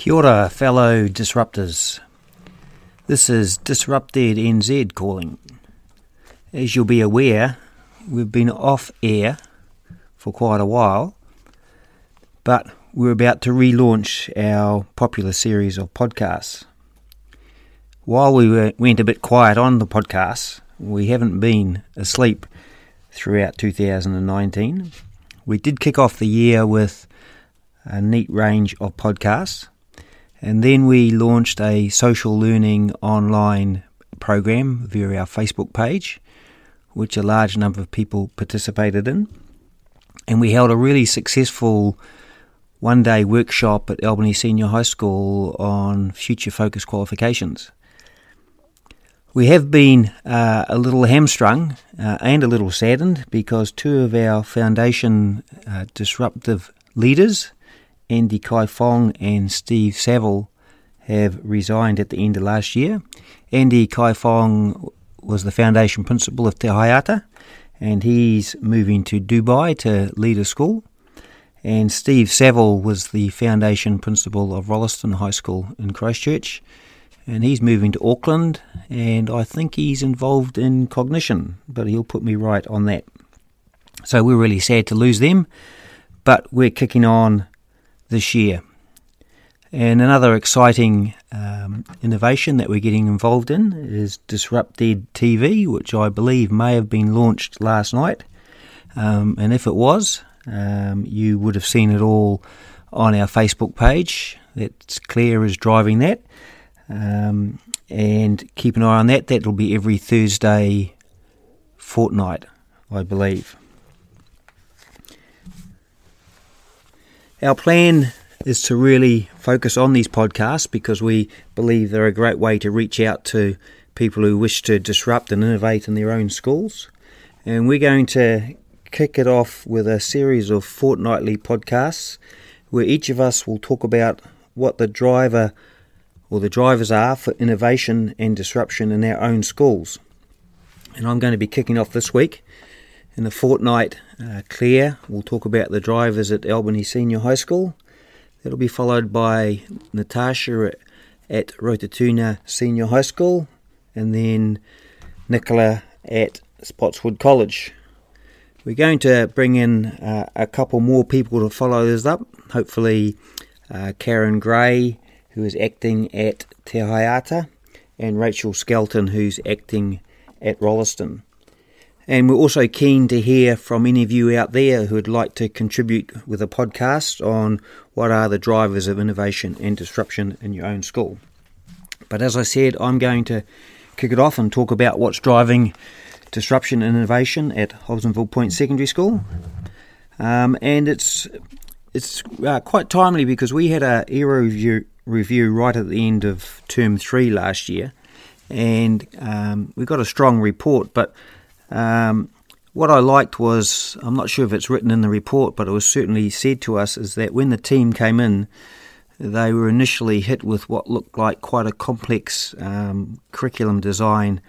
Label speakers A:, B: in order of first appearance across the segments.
A: Kia ora, fellow disruptors. This is Disrupted NZ calling. As you'll be aware, we've been off air for quite a while, but we're about to relaunch our popular series of podcasts. While we went a bit quiet on the podcasts, we haven't been asleep throughout 2019. We did kick off the year with a neat range of podcasts, and then we launched a social learning online program via our Facebook page, which a large number of people participated in. And we held a really successful one day workshop at Albany Senior High School on future focus qualifications. We have been uh, a little hamstrung uh, and a little saddened because two of our foundation uh, disruptive leaders, Andy Kai Fong and Steve Saville, have resigned at the end of last year. Andy Kai Fong was the foundation principal of Te Haeata and he's moving to Dubai to lead a school. And Steve Saville was the foundation principal of Rolleston High School in Christchurch and he's moving to Auckland, and I think he's involved in cognition, but he'll put me right on that. So we're really sad to lose them, but we're kicking on this year. And another exciting um, innovation that we're getting involved in is Disrupted TV, which I believe may have been launched last night. Um, and if it was, um, you would have seen it all on our Facebook page. That's Claire is driving that. Um, and keep an eye on that. That'll be every Thursday fortnight, I believe. Our plan is to really focus on these podcasts because we believe they're a great way to reach out to people who wish to disrupt and innovate in their own schools. And we're going to kick it off with a series of fortnightly podcasts where each of us will talk about what the driver or the drivers are for innovation and disruption in our own schools. And I'm going to be kicking off this week. In a fortnight, uh, Claire will talk about the drivers at Albany Senior High School. That'll be followed by Natasha at, at Rototuna Senior High School, and then Nicola at Spotswood College. We're going to bring in uh, a couple more people to follow this up. Hopefully, uh, Karen Gray who is acting at Te Haeata, and Rachel Skelton, who's acting at Rolleston. And we're also keen to hear from any of you out there who would like to contribute with a podcast on what are the drivers of innovation and disruption in your own school. But as I said, I'm going to kick it off and talk about what's driving disruption and innovation at Hobsonville Point Secondary School. Um, and it's it's uh, quite timely because we had a ERO review, review right at the end of term three last year, and um, we got a strong report. But um, what I liked was I'm not sure if it's written in the report, but it was certainly said to us is that when the team came in, they were initially hit with what looked like quite a complex um, curriculum design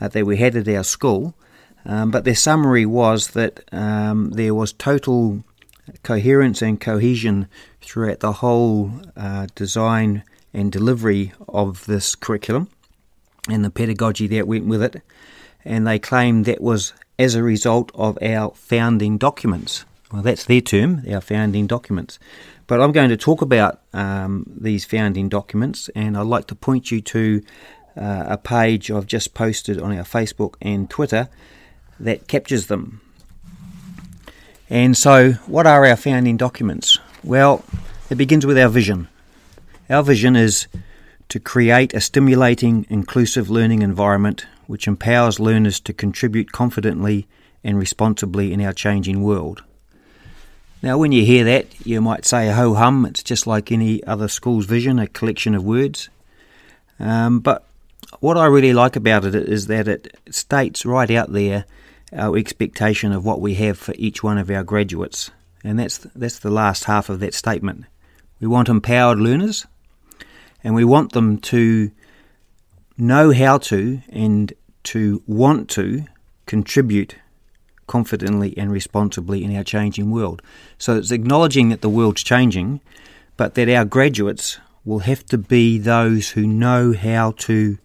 A: uh, that we had at our school. Um, but their summary was that um, there was total coherence and cohesion throughout the whole uh, design and delivery of this curriculum and the pedagogy that went with it. And they claim that was as a result of our founding documents. Well, that's their term, our founding documents. But I'm going to talk about um, these founding documents, and I'd like to point you to uh, a page I've just posted on our Facebook and Twitter that captures them. And so, what are our founding documents? Well, it begins with our vision. Our vision is to create a stimulating, inclusive learning environment which empowers learners to contribute confidently and responsibly in our changing world. Now, when you hear that, you might say ho hum, it's just like any other school's vision, a collection of words. Um, but what I really like about it is that it states right out there our expectation of what we have for each one of our graduates. And that's, that's the last half of that statement. We want empowered learners, and we want them to know how to and to want to contribute confidently and responsibly in our changing world. So it's acknowledging that the world's changing, but that our graduates will have to be those who know how to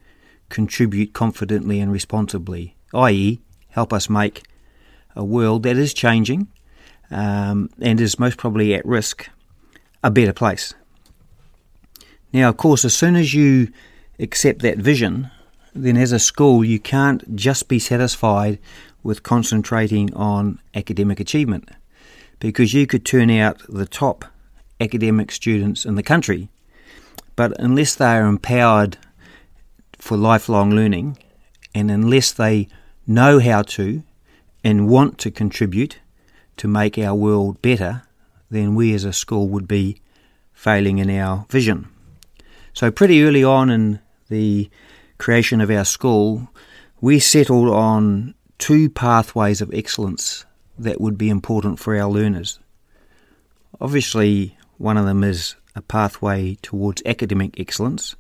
A: contribute confidently and responsibly, i.e., help us make a world that is changing um, and is most probably at risk a better place. Now, of course, as soon as you accept that vision, then as a school, you can't just be satisfied with concentrating on academic achievement because you could turn out the top academic students in the country, but unless they are empowered for lifelong learning and unless they know how to and want to contribute to make our world better, then we as a school would be failing in our vision. So, pretty early on in the creation of our school, we settled on two pathways of excellence that would be important for our learners. Obviously, one of them is a pathway towards academic excellence,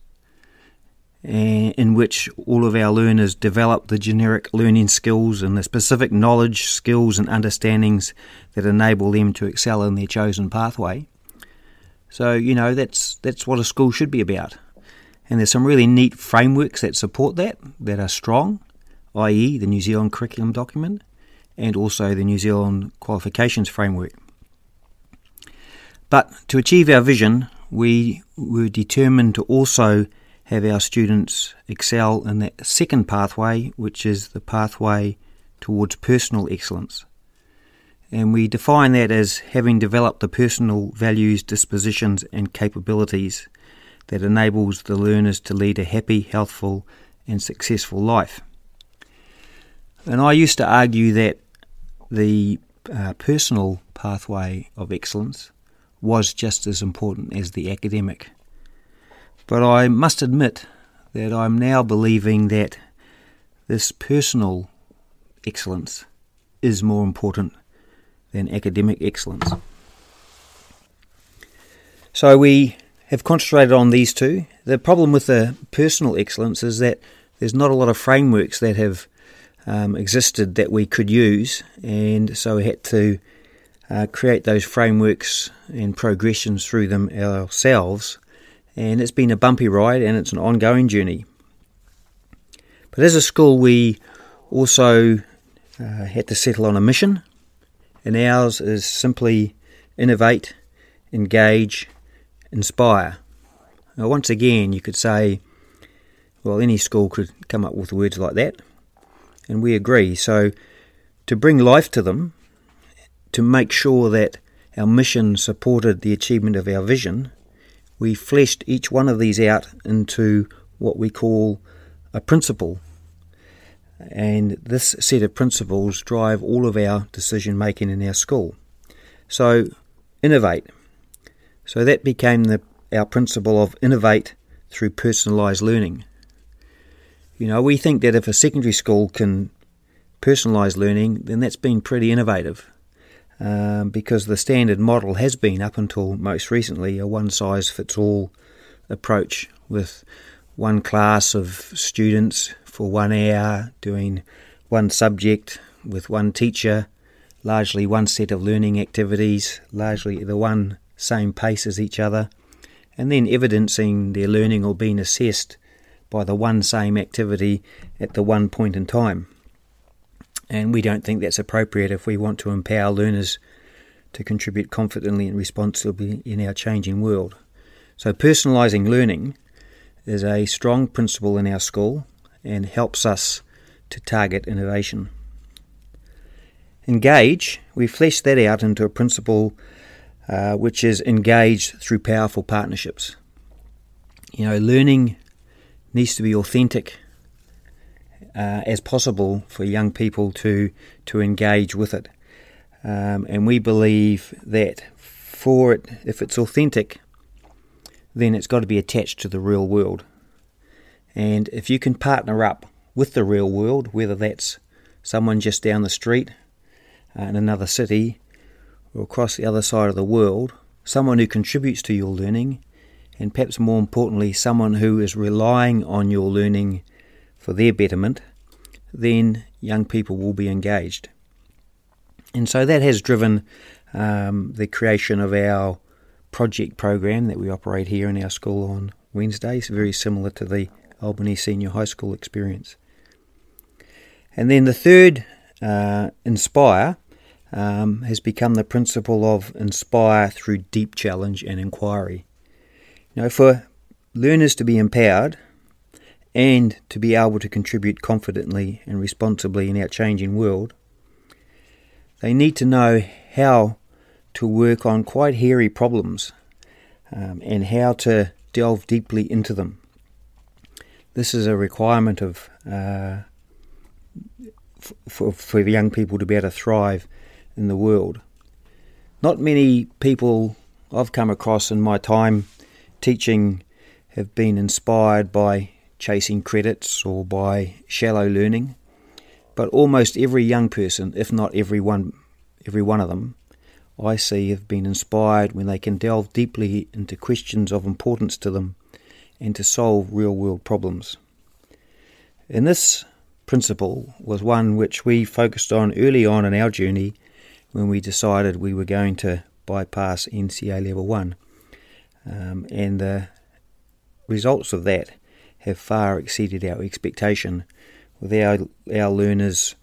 A: eh, in which all of our learners develop the generic learning skills and the specific knowledge, skills, and understandings that enable them to excel in their chosen pathway. So, you know, that's, that's what a school should be about. And there's some really neat frameworks that support that, that are strong, i.e., the New Zealand curriculum document and also the New Zealand qualifications framework. But to achieve our vision, we were determined to also have our students excel in that second pathway, which is the pathway towards personal excellence. And we define that as having developed the personal values, dispositions, and capabilities that enables the learners to lead a happy, healthful, and successful life. And I used to argue that the uh, personal pathway of excellence was just as important as the academic. But I must admit that I'm now believing that this personal excellence is more important than academic excellence. So we have concentrated on these two. The problem with the personal excellence is that there's not a lot of frameworks that have um, existed that we could use, and so we had to uh, create those frameworks and progressions through them ourselves. And it's been a bumpy ride and it's an ongoing journey. But as a school, we also uh, had to settle on a mission, and ours is simply innovate, engage, inspire. Now, once again, you could say, well, any school could come up with words like that and we agree. So, to bring life to them, to make sure that our mission supported the achievement of our vision, we fleshed each one of these out into what we call a principle. And this set of principles drive all of our decision making in our school. So, innovate. So, that became the, our principle of innovate through personalised learning. You know, we think that if a secondary school can personalise learning, then that's been pretty innovative. Um, because the standard model has been, up until most recently, a one size fits all approach with one class of students for one hour doing one subject with one teacher, largely one set of learning activities, largely the one same pace as each other, and then evidencing their learning or being assessed by the one same activity at the one point in time. And we don't think that's appropriate if we want to empower learners to contribute confidently and responsibly in our changing world. So, personalising learning is a strong principle in our school and helps us to target innovation. Engage, we flesh that out into a principle uh, which is engaged through powerful partnerships. You know, learning needs to be authentic uh, as possible for young people to to engage with it. Um, and we believe that for it, if it's authentic, then it's got to be attached to the real world. And if you can partner up with the real world, whether that's someone just down the street uh, in another city or across the other side of the world, someone who contributes to your learning, and perhaps more importantly, someone who is relying on your learning for their betterment, then young people will be engaged. And so that has driven um, the creation of our project program that we operate here in our school on Wednesdays, very similar to the Albany Senior High School experience. And then the third, uh, Inspire, um, has become the principle of inspire through deep challenge and inquiry. You know, for learners to be empowered and to be able to contribute confidently and responsibly in our changing world, they need to know how to work on quite hairy problems um, and how to delve deeply into them. This is a requirement of uh, for, for young people to be able to thrive in the world. Not many people I've come across in my time teaching have been inspired by chasing credits or by shallow learning, but almost every young person, if not every one, every one of them, I see have been inspired when they can delve deeply into questions of importance to them and to solve real world problems. And this principle was one which we focused on early on in our journey when we decided we were going to bypass NCEA Level 1. Um, and the results of that have far exceeded our expectation, with our, our learners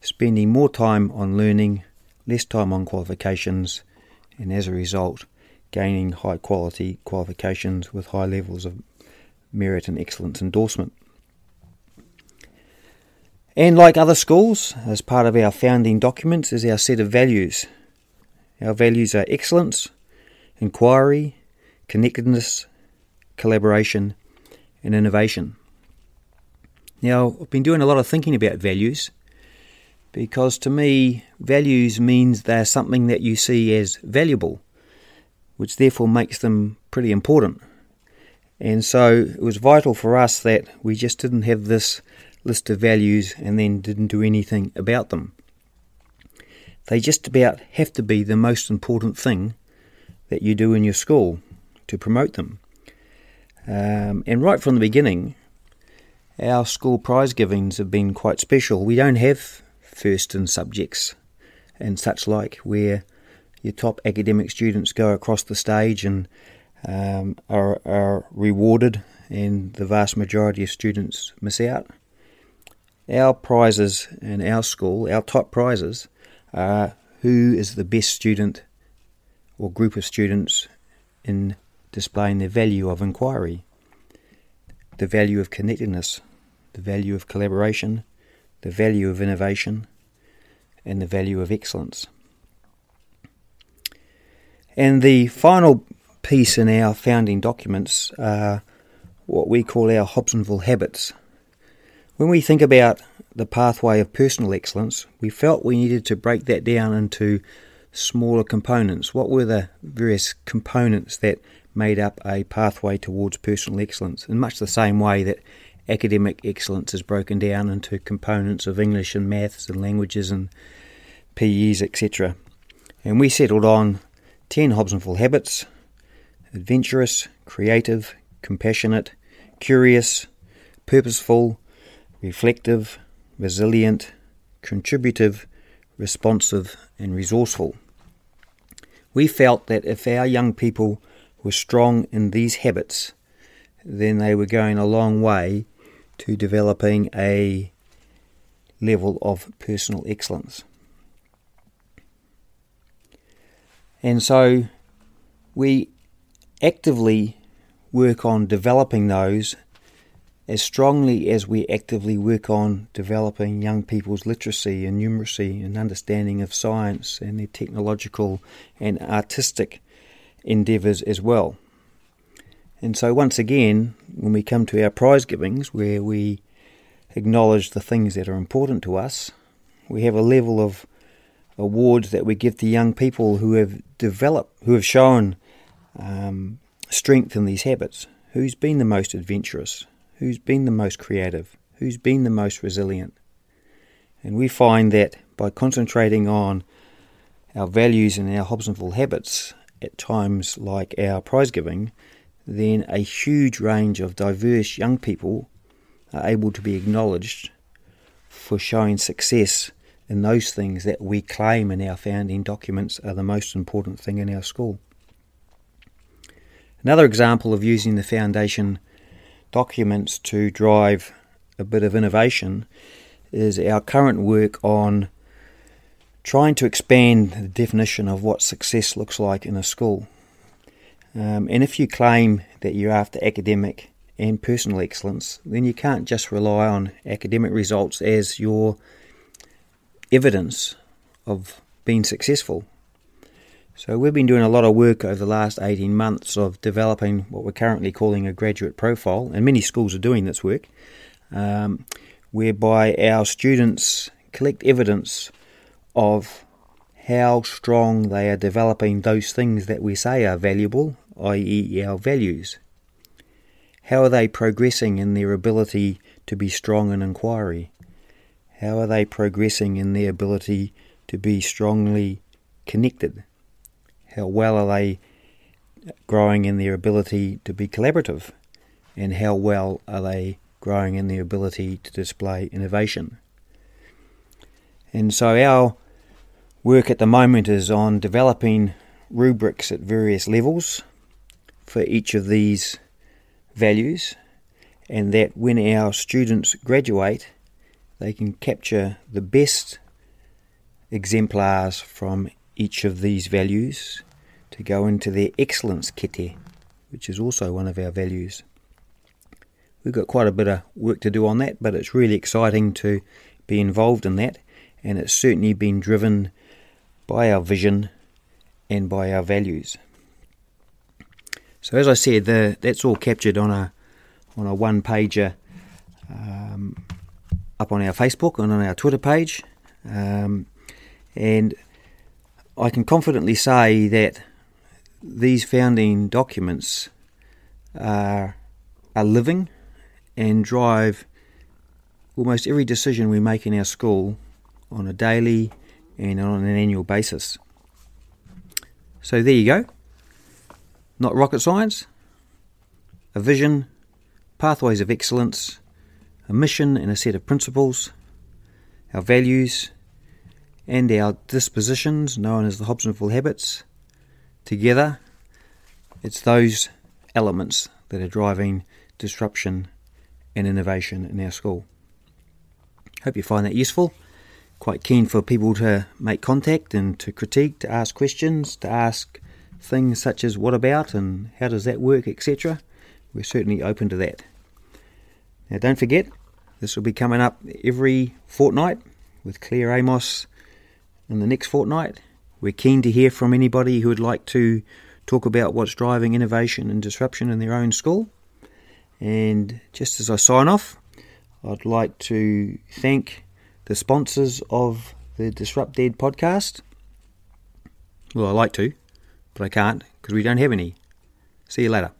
A: spending more time on learning, less time on qualifications, and as a result, gaining high quality qualifications with high levels of merit and excellence endorsement. And like other schools, as part of our founding documents, is our set of values. Our values are excellence, inquiry, connectedness, collaboration, and innovation. Now, I've been doing a lot of thinking about values because to me, values means they're something that you see as valuable, which therefore makes them pretty important. And so it was vital for us that we just didn't have this list of values and then didn't do anything about them. They just about have to be the most important thing that you do in your school to promote them. Um, and right from the beginning, our school prize givings have been quite special. We don't have first in subjects and such like, where your top academic students go across the stage and um, are, are rewarded, and the vast majority of students miss out. Our prizes in our school, our top prizes, are who is the best student or group of students in displaying the value of inquiry, the value of connectedness, the value of collaboration, the value of innovation, and the value of excellence. And the final piece in our founding documents are what we call our Hobsonville habits. When we think about the pathway of personal excellence, we felt we needed to break that down into smaller components. What were the various components that made up a pathway towards personal excellence? In much the same way that academic excellence is broken down into components of English and maths and languages and PEs, etc. And we settled on 10 Hobsonville habits adventurous, creative, compassionate, curious, purposeful, reflective, resilient, contributive, responsive, and resourceful. We felt that if our young people were strong in these habits, then they were going a long way to developing a level of personal excellence. And so we actively work on developing those as strongly as we actively work on developing young people's literacy and numeracy and understanding of science and their technological and artistic endeavours as well. And so, once again, when we come to our prize givings, where we acknowledge the things that are important to us, we have a level of awards that we give to young people who have developed, who have shown um, strength in these habits. Who's been the most adventurous? who's been the most creative, who's been the most resilient. And we find that by concentrating on our values and our Hobsonville habits at times like our prize giving, then a huge range of diverse young people are able to be acknowledged for showing success in those things that we claim in our founding documents are the most important thing in our school. Another example of using the foundation documents to drive a bit of innovation is our current work on trying to expand the definition of what success looks like in a school. Um, and if you claim that you're after academic and personal excellence, then you can't just rely on academic results as your evidence of being successful. So, we've been doing a lot of work over the last 18 months of developing what we're currently calling a graduate profile, and many schools are doing this work, um, whereby our students collect evidence of how strong they are developing those things that we say are valuable, i.e., our values. How are they progressing in their ability to be strong in inquiry? How are they progressing in their ability to be strongly connected? How well are they growing in their ability to be collaborative? And how well are they growing in their ability to display innovation? And so our work at the moment is on developing rubrics at various levels for each of these values, and that when our students graduate, they can capture the best exemplars from each of these values to go into their excellence kete, which is also one of our values. We've got quite a bit of work to do on that, but it's really exciting to be involved in that, and it's certainly been driven by our vision and by our values. So as I said, the, that's all captured on a on a one pager um, up on our Facebook and on our Twitter page, um, and I can confidently say that these founding documents are, are living and drive almost every decision we make in our school on a daily and on an annual basis. So there you go. Not rocket science, a vision, pathways of excellence, a mission and a set of principles, our values, and our dispositions, known as the Hobsonville habits, together, it's those elements that are driving disruption and innovation in our school. Hope you find that useful. Quite keen for people to make contact and to critique, to ask questions, to ask things such as what about and how does that work, etc. We're certainly open to that. Now, don't forget, this will be coming up every fortnight with Claire Amos in the next fortnight. We're keen to hear from anybody who would like to talk about what's driving innovation and disruption in their own school. And just as I sign off, I'd like to thank the sponsors of the DisruptED podcast. Well, I like to, but I can't because we don't have any. See you later.